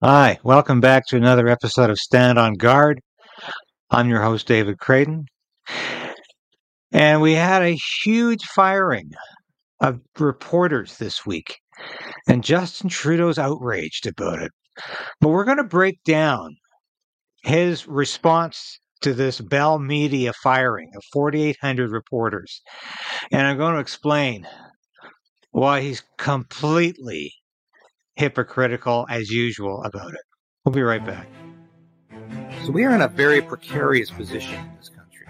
Hi, welcome back to another episode of Stand on Guard. I'm your host, David Krayden. And we had a huge firing of reporters this week. And Justin Trudeau's outraged about it. But we're going to break down his response to this Bell Media firing of 4,800 reporters. And I'm going to explain why he's completely hypocritical as usual about it. We'll be right back. So we are in a very precarious position in this country.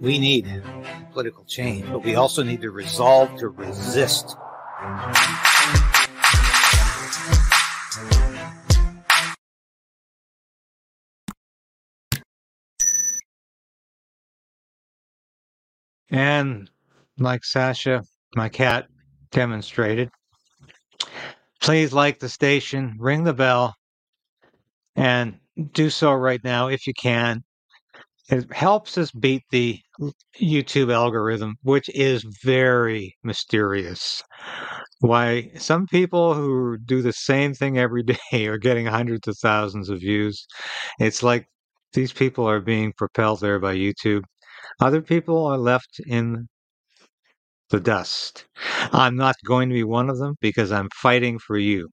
We need political change, but we also need to resolve to resist. And like Sasha, my cat, demonstrated, please like the station, ring the bell, and do so right now if you can. It helps us beat the YouTube algorithm, which is very mysterious. Why some people who do the same thing every day are getting hundreds of thousands of views. It's like these people are being propelled there by YouTube. Other people are left in the dust. I'm not going to be one of them because I'm fighting for you.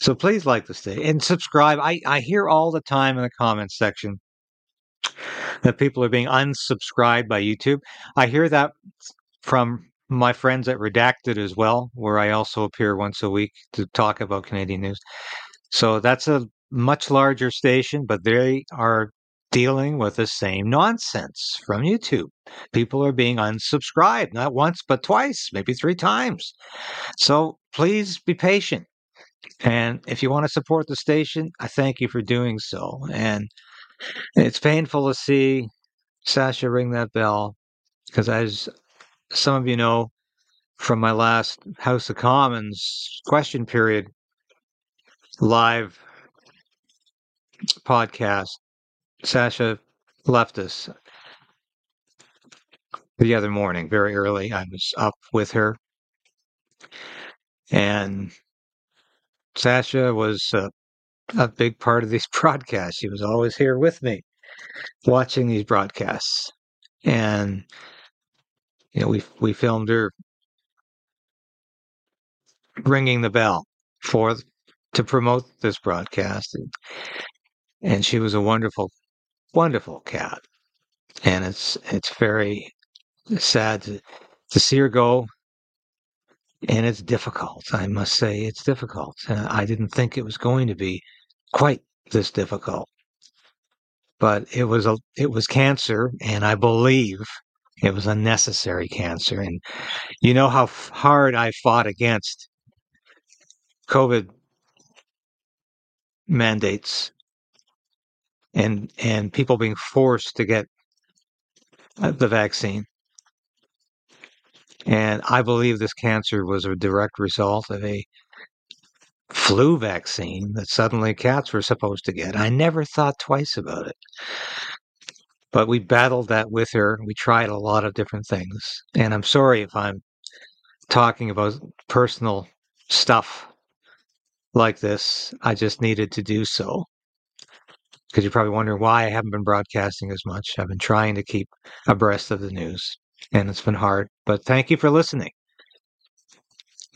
So please like this state and subscribe. I, I hear all the time in the comments section that people are being unsubscribed by YouTube. I hear that from my friends at Redacted as well, where I also appear once a week to talk about Canadian news. So that's a much larger station, but they are dealing with the same nonsense from YouTube. People are being unsubscribed, not once, but twice, maybe three times. So please be patient. And if you want to support the station, I thank you for doing so. And it's painful to see Sasha ring that bell because, as some of you know from my last House of Commons question period live podcast, Sasha left us the other morning, very early. I was up with her. And Sasha was a, a big part of these broadcasts. She was always here with me watching these broadcasts. And, you know, we, we filmed her ringing the bell for to promote this broadcast. And, and she was a wonderful wonderful cat, and it's it's very sad to, to see her go. And it's difficult, I must say, it's difficult. Uh, I didn't think it was going to be quite this difficult, but it was a it was cancer, and I believe it was a necessary cancer. And you know how hard I fought against COVID mandates and and people being forced to get uh, the vaccine. And I believe this cancer was a direct result of a flu vaccine that suddenly cats were supposed to get. I never thought twice about it. But we battled that with her. We tried a lot of different things. And I'm sorry if I'm talking about personal stuff like this. I just needed to do so because you're probably wondering why I haven't been broadcasting as much. I've been trying to keep abreast of the news, and it's been hard. But thank you for listening.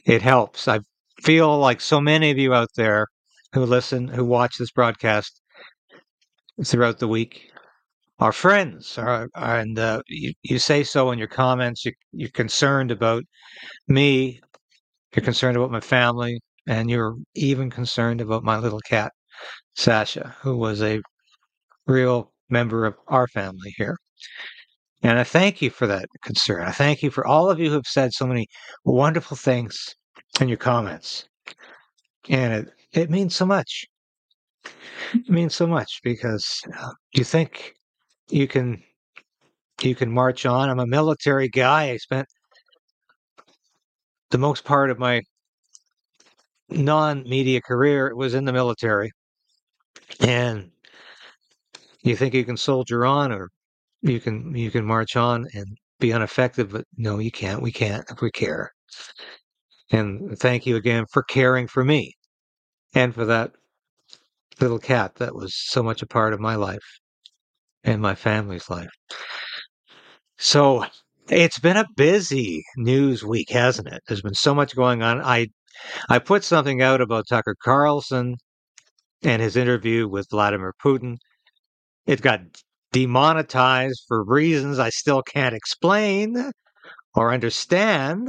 It helps. I feel like so many of you out there who listen, who watch this broadcast throughout the week, are friends, are, are and uh, you, you say so in your comments. You, you're concerned about me. You're concerned about my family, and you're even concerned about my little cat. Sasha, who was a real member of our family here. And I thank you for that concern. I thank you for all of you who have said so many wonderful things in your comments. And it, it means so much. It means so much because uh, you think you can you can march on. I'm a military guy. I spent the most part of my non-media career was in the military. And you think you can soldier on or you can you can march on and be unaffected, but no, you can't. We can't if we care. And thank you again for caring for me and for that little cat that was so much a part of my life and my family's life. So it's been a busy news week, hasn't it? There's been so much going on. I I put something out about Tucker Carlson and his interview with Vladimir Putin. It got demonetized for reasons I still can't explain or understand,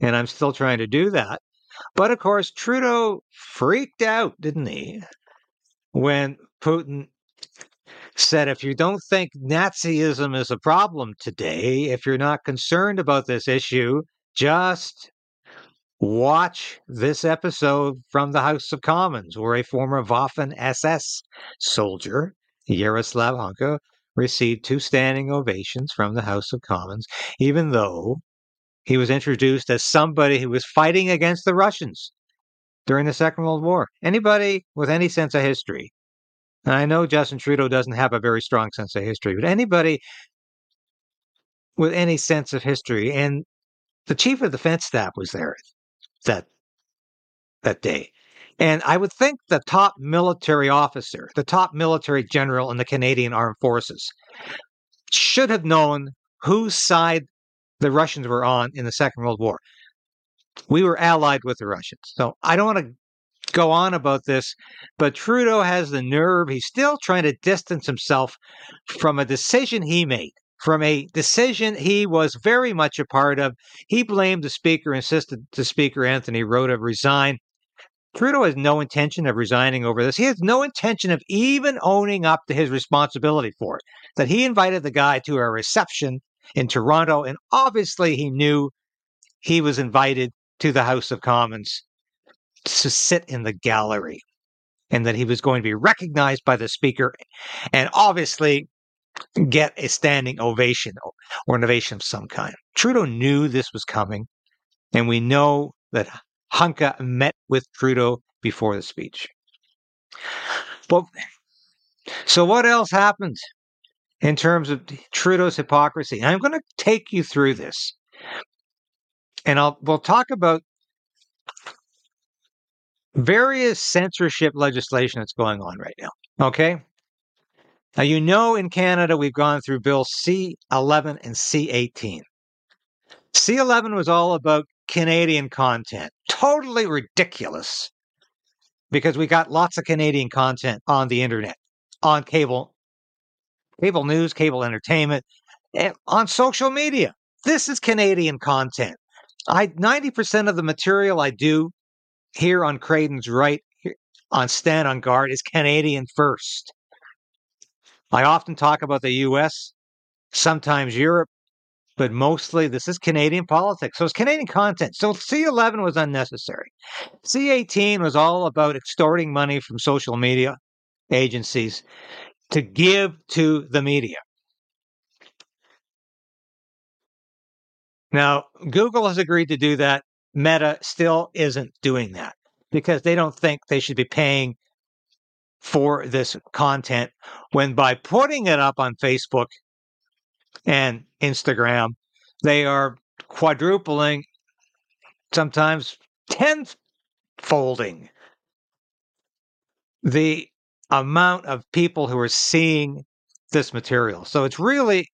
and I'm still trying to do that. But of course, Trudeau freaked out, didn't he? When Putin said, if you don't think Nazism is a problem today, if you're not concerned about this issue, just watch this episode from the House of Commons, where a former Waffen SS soldier, Yaroslav Hunka, received two standing ovations from the House of Commons, even though he was introduced as somebody who was fighting against the Russians during the Second World War. Anybody with any sense of history, and I know Justin Trudeau doesn't have a very strong sense of history, but anybody with any sense of history, and the chief of defense staff was there that that day. And I would think the top military officer, the top military general in the Canadian Armed Forces, should have known whose side the Russians were on in the Second World War. We were allied with the Russians. So I don't want to go on about this, but Trudeau has the nerve. He's still trying to distance himself from a decision he made, from a decision he was very much a part of. He blamed the Speaker, insisted the Speaker, Anthony Rota, resign. Trudeau has no intention of resigning over this. He has no intention of even owning up to his responsibility for it. That he invited the guy to a reception in Toronto, and obviously he knew he was invited to the House of Commons to sit in the gallery and that he was going to be recognized by the speaker and obviously get a standing ovation or an ovation of some kind. Trudeau knew this was coming, and we know that Hunka met with Trudeau before the speech. Well, so what else happened in terms of Trudeau's hypocrisy? I'm going to take you through this, and I'll we'll talk about various censorship legislation that's going on right now. Okay. Now, you know, in Canada, we've gone through Bill C11 and C18. C11 was all about Canadian content. Totally ridiculous because we got lots of Canadian content on the internet, on cable, cable news, cable entertainment, and on social media. This is Canadian content. I 90% of the material I do here on Krayden's right on Stand on Guard is Canadian first. I often talk about the US, sometimes Europe, but mostly this is Canadian politics. So it's Canadian content. So C11 was unnecessary. C18 was all about extorting money from social media agencies to give to the media. Now, Google has agreed to do that Meta still isn't doing that because they don't think they should be paying for this content when by putting it up on Facebook and Instagram, they are quadrupling, sometimes tenfolding the amount of people who are seeing this material. So it's really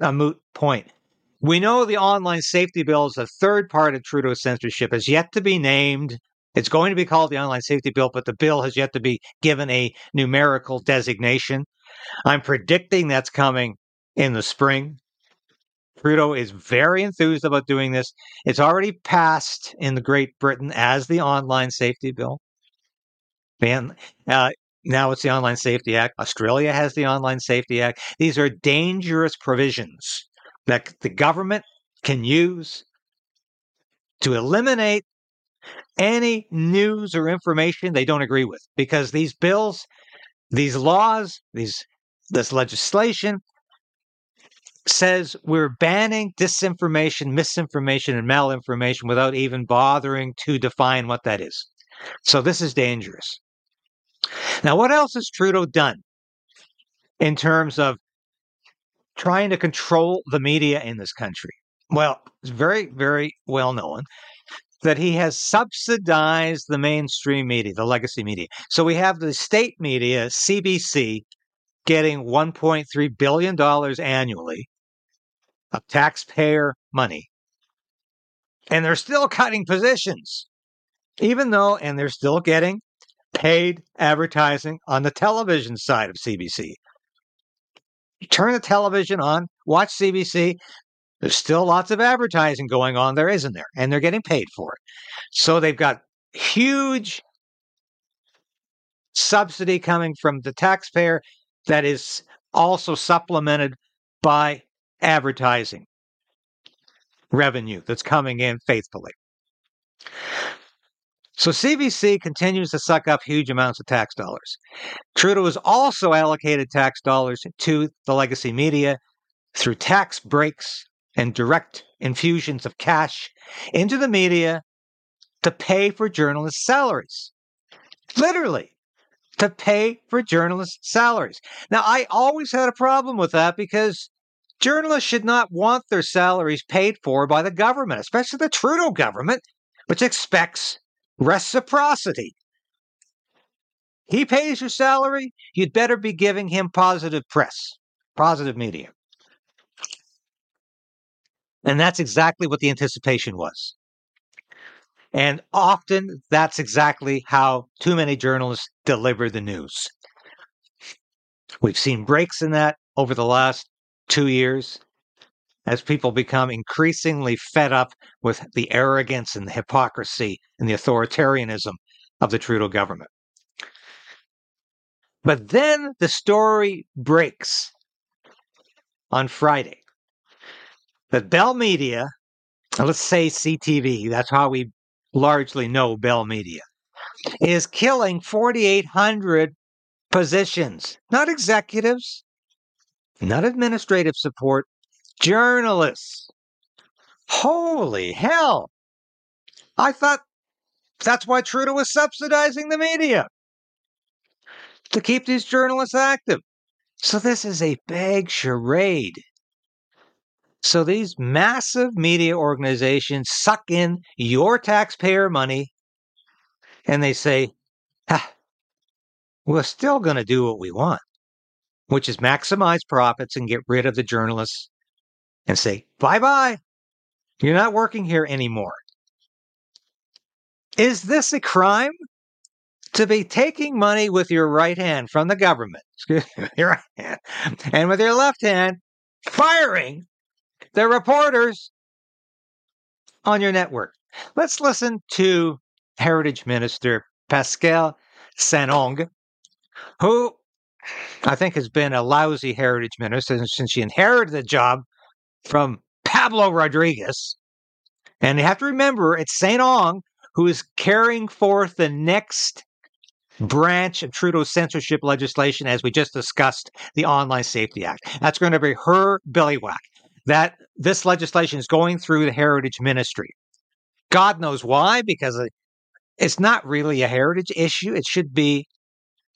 a moot point. We know the online safety bill is the third part of Trudeau's censorship, has yet to be named. It's going to be called the online safety bill, but the bill has yet to be given a numerical designation. I'm predicting that's coming in the spring. Trudeau is very enthused about doing this. It's already passed in Great Britain as the online safety bill. And uh, now it's the Online Safety Act. Australia has the Online Safety Act. These are dangerous provisions that the government can use to eliminate any news or information they don't agree with because these bills these laws these this legislation says we're banning disinformation misinformation and malinformation without even bothering to define what that is so this is dangerous now what else has trudeau done in terms of trying to control the media in this country. Well, it's very, very well known that he has subsidized the mainstream media, the legacy media. So we have the state media, CBC, getting $1.3 billion annually of taxpayer money. And they're still cutting positions, even though, and they're still getting paid advertising on the television side of CBC. Turn the television on, watch CBC, there's still lots of advertising going on there, isn't there? And they're getting paid for it. So they've got huge subsidy coming from the taxpayer that is also supplemented by advertising revenue that's coming in faithfully. So CBC continues to suck up huge amounts of tax dollars. Trudeau has also allocated tax dollars to the legacy media through tax breaks and direct infusions of cash into the media to pay for journalists' salaries. Literally, to pay for journalists' salaries. Now, I always had a problem with that because journalists should not want their salaries paid for by the government, especially the Trudeau government, which expects reciprocity. He pays your salary, you'd better be giving him positive press, positive media. And that's exactly what the anticipation was. And often that's exactly how too many journalists deliver the news. We've seen breaks in that over the last two years as people become increasingly fed up with the arrogance and the hypocrisy and the authoritarianism of the Trudeau government. But then the story breaks on Friday that Bell Media, uh, let's say CTV, that's how we largely know Bell Media, is killing 4,800 positions, not executives, not administrative support, journalists. Holy hell. I thought that's why Trudeau was subsidizing the media to keep these journalists active. So this is a big charade. So these massive media organizations suck in your taxpayer money and they say, ah, we're still going to do what we want, which is maximize profits and get rid of the journalists and say, bye bye. You're not working here anymore. Is this a crime? To be taking money with your right hand from the government, your right hand, and with your left hand, firing the reporters on your network. Let's listen to Heritage Minister Pascale St-Onge, who I think has been a lousy heritage minister since she inherited the job from Pablo Rodriguez. And you have to remember, it's St-Onge who is carrying forth the next branch of Trudeau's censorship legislation, as we just discussed, the Online Safety Act. That's going to be her billywhack that this legislation is going through the heritage ministry. God knows why, because it's not really a heritage issue. It should be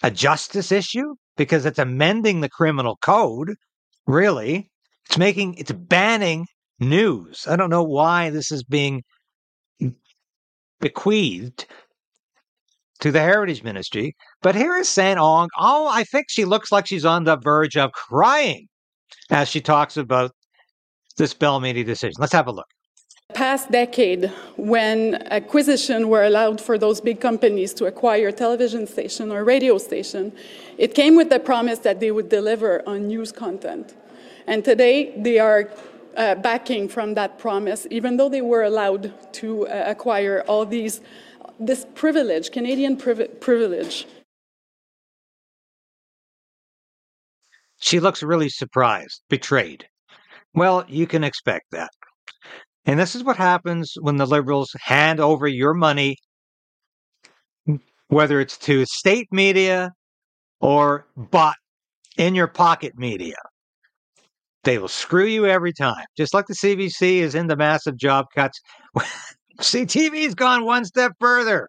a justice issue because it's amending the criminal code, really. It's making, it's banning news. I don't know why this is being bequeathed to the Heritage Ministry. But here is St-Onge. Oh, I think she looks like she's on the verge of crying as she talks about this Bell Media decision. Let's have a look. Past decade, when acquisition were allowed for those big companies to acquire television station or radio station, it came with the promise that they would deliver on news content. And today, they are uh, backing from that promise, even though they were allowed to uh, acquire all these this privilege, Canadian priv- privilege. She looks really surprised, betrayed. Well, you can expect that. And this is what happens when the liberals hand over your money, whether it's to state media or bought in your pocket media. They will screw you every time. Just like the CBC is into massive job cuts. CTV's gone one step further.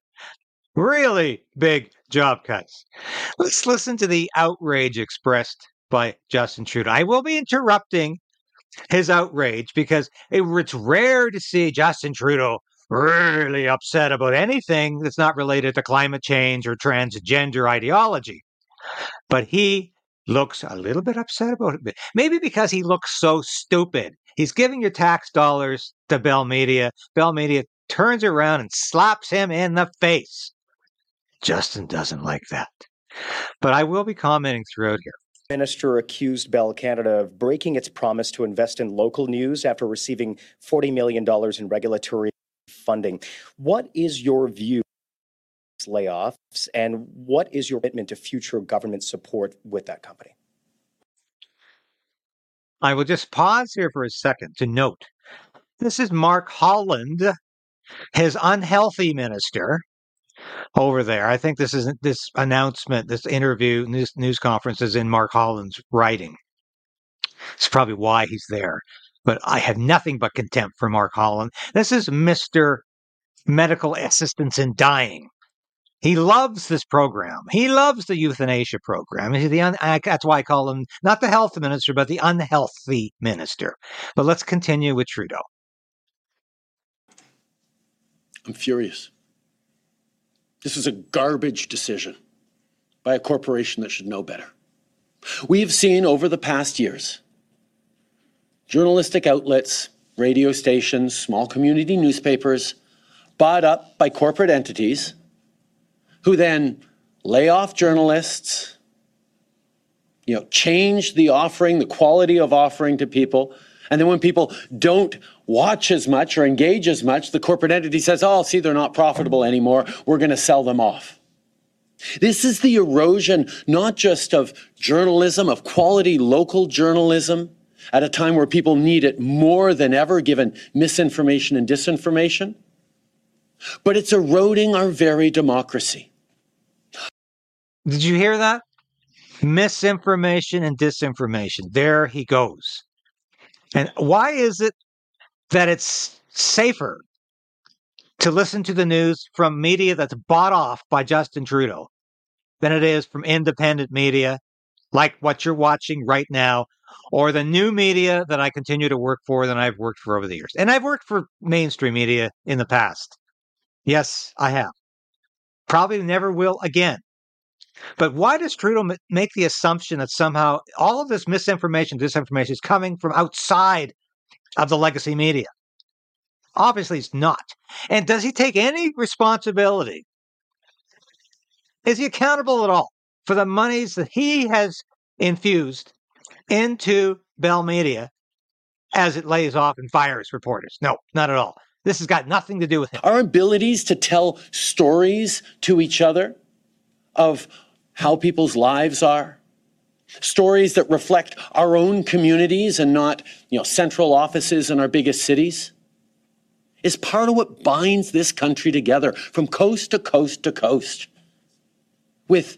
Really big job cuts. Let's listen to the outrage expressed by Justin Trudeau. I will be interrupting his outrage because it, it's rare to see Justin Trudeau really upset about anything that's not related to climate change or transgender ideology. But he looks a little bit upset about it. Maybe because he looks so stupid. He's giving your tax dollars to Bell Media. Bell Media turns around and slaps him in the face. Justin doesn't like that. But I will be commenting throughout here. Minister accused Bell Canada of breaking its promise to invest in local news after receiving $40 million in regulatory funding. What is your view on layoffs and what is your commitment to future government support with that company? I will just pause here for a second to note this is Mark Holland, his unhealthy minister over there. I think this is this announcement, this interview, news news conference is in Mark Holland's writing. It's probably why he's there. But I have nothing but contempt for Mark Holland. This is Mr. Medical Assistance in Dying. He loves this program. He loves the euthanasia program. The un- that's why I call him not the health minister, but the unhealthy minister. But let's continue with Trudeau. I'm furious. This is a garbage decision by a corporation that should know better. We have seen over the past years journalistic outlets, radio stations, small community newspapers bought up by corporate entities who then lay off journalists, you know, change the offering, the quality of offering to people. And then when people don't watch as much or engage as much, the corporate entity says, oh, see, they're not profitable anymore. We're going to sell them off. This is the erosion, not just of journalism, of quality local journalism, at a time where people need it more than ever, given misinformation and disinformation, but it's eroding our very democracy. Did you hear that? Misinformation and disinformation. There he goes. And why is it that it's safer to listen to the news from media that's bought off by Justin Trudeau than it is from independent media like what you're watching right now or the new media that I continue to work for than I've worked for over the years. And I've worked for mainstream media in the past. Yes, I have. Probably never will again. But why does Trudeau make the assumption that somehow all of this misinformation, disinformation is coming from outside of the legacy media? Obviously, it's not. And does he take any responsibility? Is he accountable at all for the monies that he has infused into Bell Media as it lays off and fires reporters? No, not at all. This has got nothing to do with him. Our abilities to tell stories to each other of how people's lives are, stories that reflect our own communities and not, you know, central offices in our biggest cities, is part of what binds this country together from coast to coast to coast. With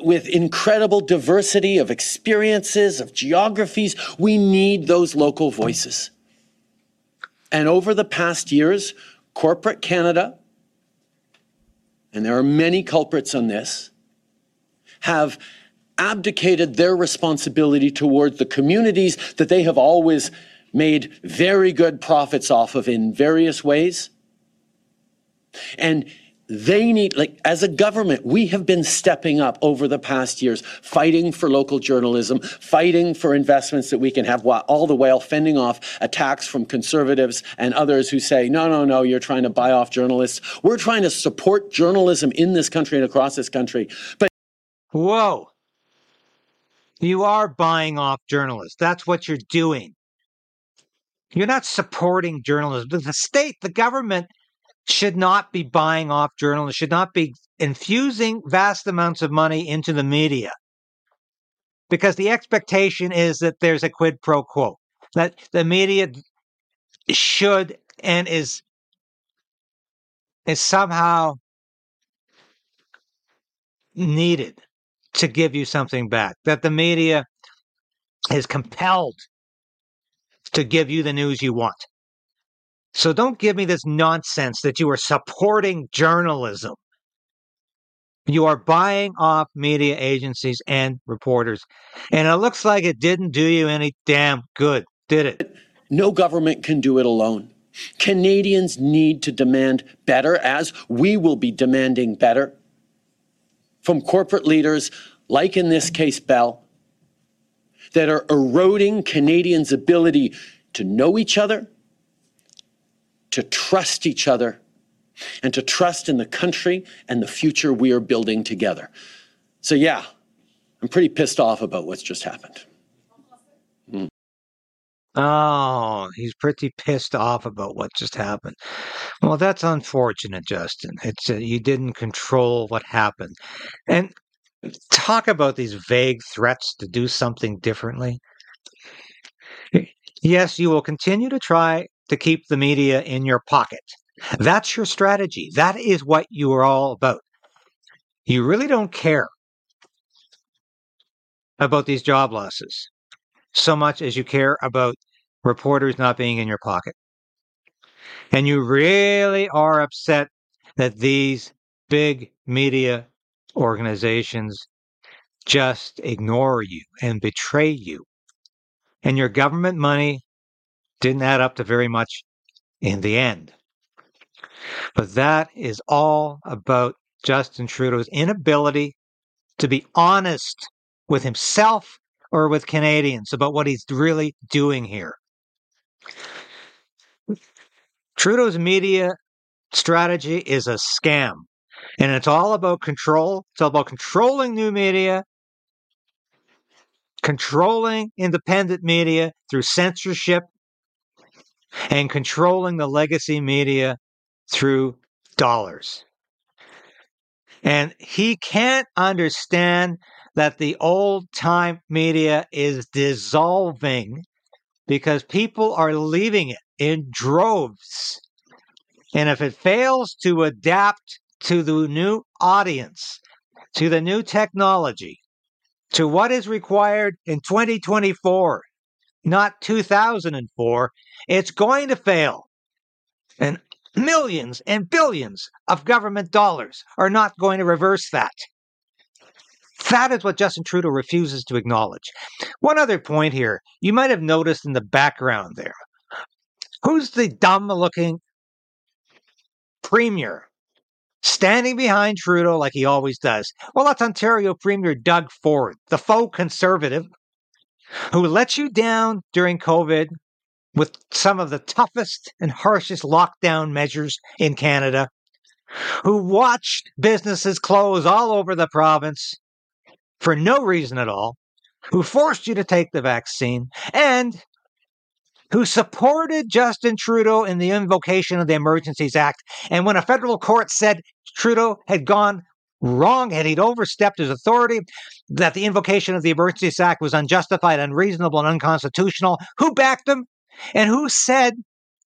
with incredible diversity of experiences, of geographies, we need those local voices. And over the past years, corporate Canada, and there are many culprits on this, have abdicated their responsibility towards the communities that they have always made very good profits off of in various ways. And they need, like, as a government, we have been stepping up over the past years, fighting for local journalism, fighting for investments that we can have, while all the while fending off attacks from conservatives and others who say, no, no, no, you're trying to buy off journalists. We're trying to support journalism in this country and across this country. But Whoa. You are buying off journalists. That's what you're doing. You're not supporting journalism. The state, the government should not be buying off journalists, should not be infusing vast amounts of money into the media. Because the expectation is that there's a quid pro quo, that the media should and is is somehow needed to give you something back, that the media is compelled to give you the news you want. So don't give me this nonsense that you are supporting journalism. You are buying off media agencies and reporters. And it looks like it didn't do you any damn good, did it? No government can do it alone. Canadians need to demand better, as we will be demanding better from corporate leaders, like in this case, Bell, that are eroding Canadians' ability to know each other, to trust each other, and to trust in the country and the future we are building together. So, yeah, I'm pretty pissed off about what's just happened. Oh, he's pretty pissed off about what just happened. Well, that's unfortunate, Justin. It's uh, you didn't control what happened. And talk about these vague threats to do something differently. Yes, you will continue to try to keep the media in your pocket. That's your strategy. That is what you are all about. You really don't care about these job losses so much as you care about reporters not being in your pocket. And you really are upset that these big media organizations just ignore you and betray you. And your government money didn't add up to very much in the end. But that is all about Justin Trudeau's inability to be honest with himself or with Canadians about what he's really doing here. Trudeau's media strategy is a scam. And it's all about control. It's all about controlling new media, controlling independent media through censorship, and controlling the legacy media through dollars. And he can't understand that the old time media is dissolving because people are leaving it in droves. And if it fails to adapt to the new audience, to the new technology, to what is required in 2024, not 2004, it's going to fail. And millions and billions of government dollars are not going to reverse that. That is what Justin Trudeau refuses to acknowledge. One other point here you might have noticed in the background there. Who's the dumb looking premier standing behind Trudeau like he always does? Well, that's Ontario Premier Doug Ford, the faux conservative who let you down during COVID with some of the toughest and harshest lockdown measures in Canada, who watched businesses close all over the province for no reason at all, who forced you to take the vaccine, and who supported Justin Trudeau in the invocation of the Emergencies Act. And when a federal court said Trudeau had gone wrong, had he'd overstepped his authority, that the invocation of the Emergencies Act was unjustified, unreasonable, and unconstitutional, who backed him? And who said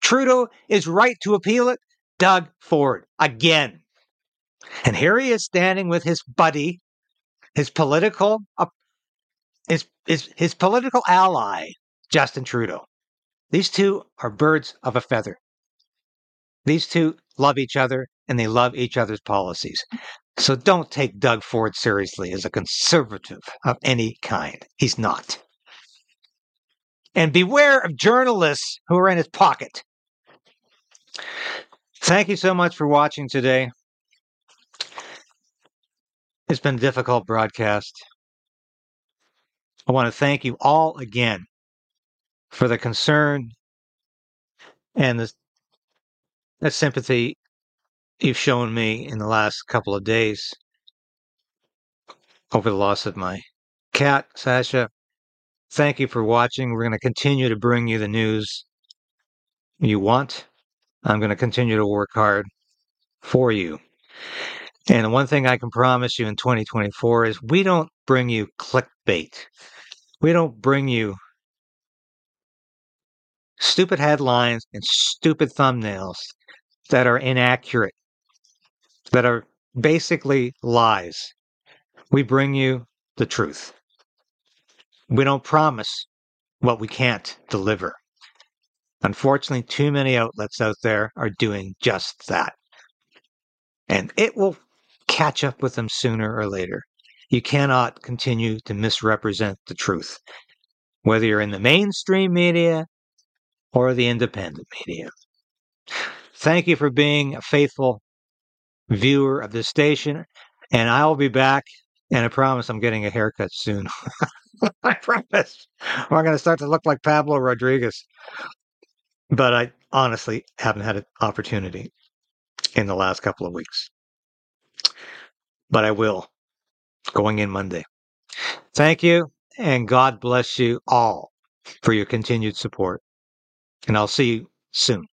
Trudeau is right to appeal it? Doug Ford, again. And here he is standing with his buddy, his political, uh, his, his, his political ally, Justin Trudeau. These two are birds of a feather. These two love each other and they love each other's policies. So don't take Doug Ford seriously as a conservative of any kind. He's not. And beware of journalists who are in his pocket. Thank you so much for watching today. It's been a difficult broadcast. I want to thank you all again for the concern and the, the sympathy you've shown me in the last couple of days over the loss of my cat, Sasha. Thank you for watching. We're going to continue to bring you the news you want. I'm going to continue to work hard for you. And one thing I can promise you in 2024 is we don't bring you clickbait. We don't bring you stupid headlines and stupid thumbnails that are inaccurate, that are basically lies. We bring you the truth. We don't promise what we can't deliver. Unfortunately, too many outlets out there are doing just that. And it will catch up with them sooner or later. You cannot continue to misrepresent the truth, whether you're in the mainstream media or the independent media. Thank you for being a faithful viewer of this station. And I will be back. And I promise I'm getting a haircut soon. I promise. I'm going to start to look like Pablo Rodriguez. But I honestly haven't had an opportunity in the last couple of weeks. But I will going in Monday. Thank you. And God bless you all for your continued support. And I'll see you soon.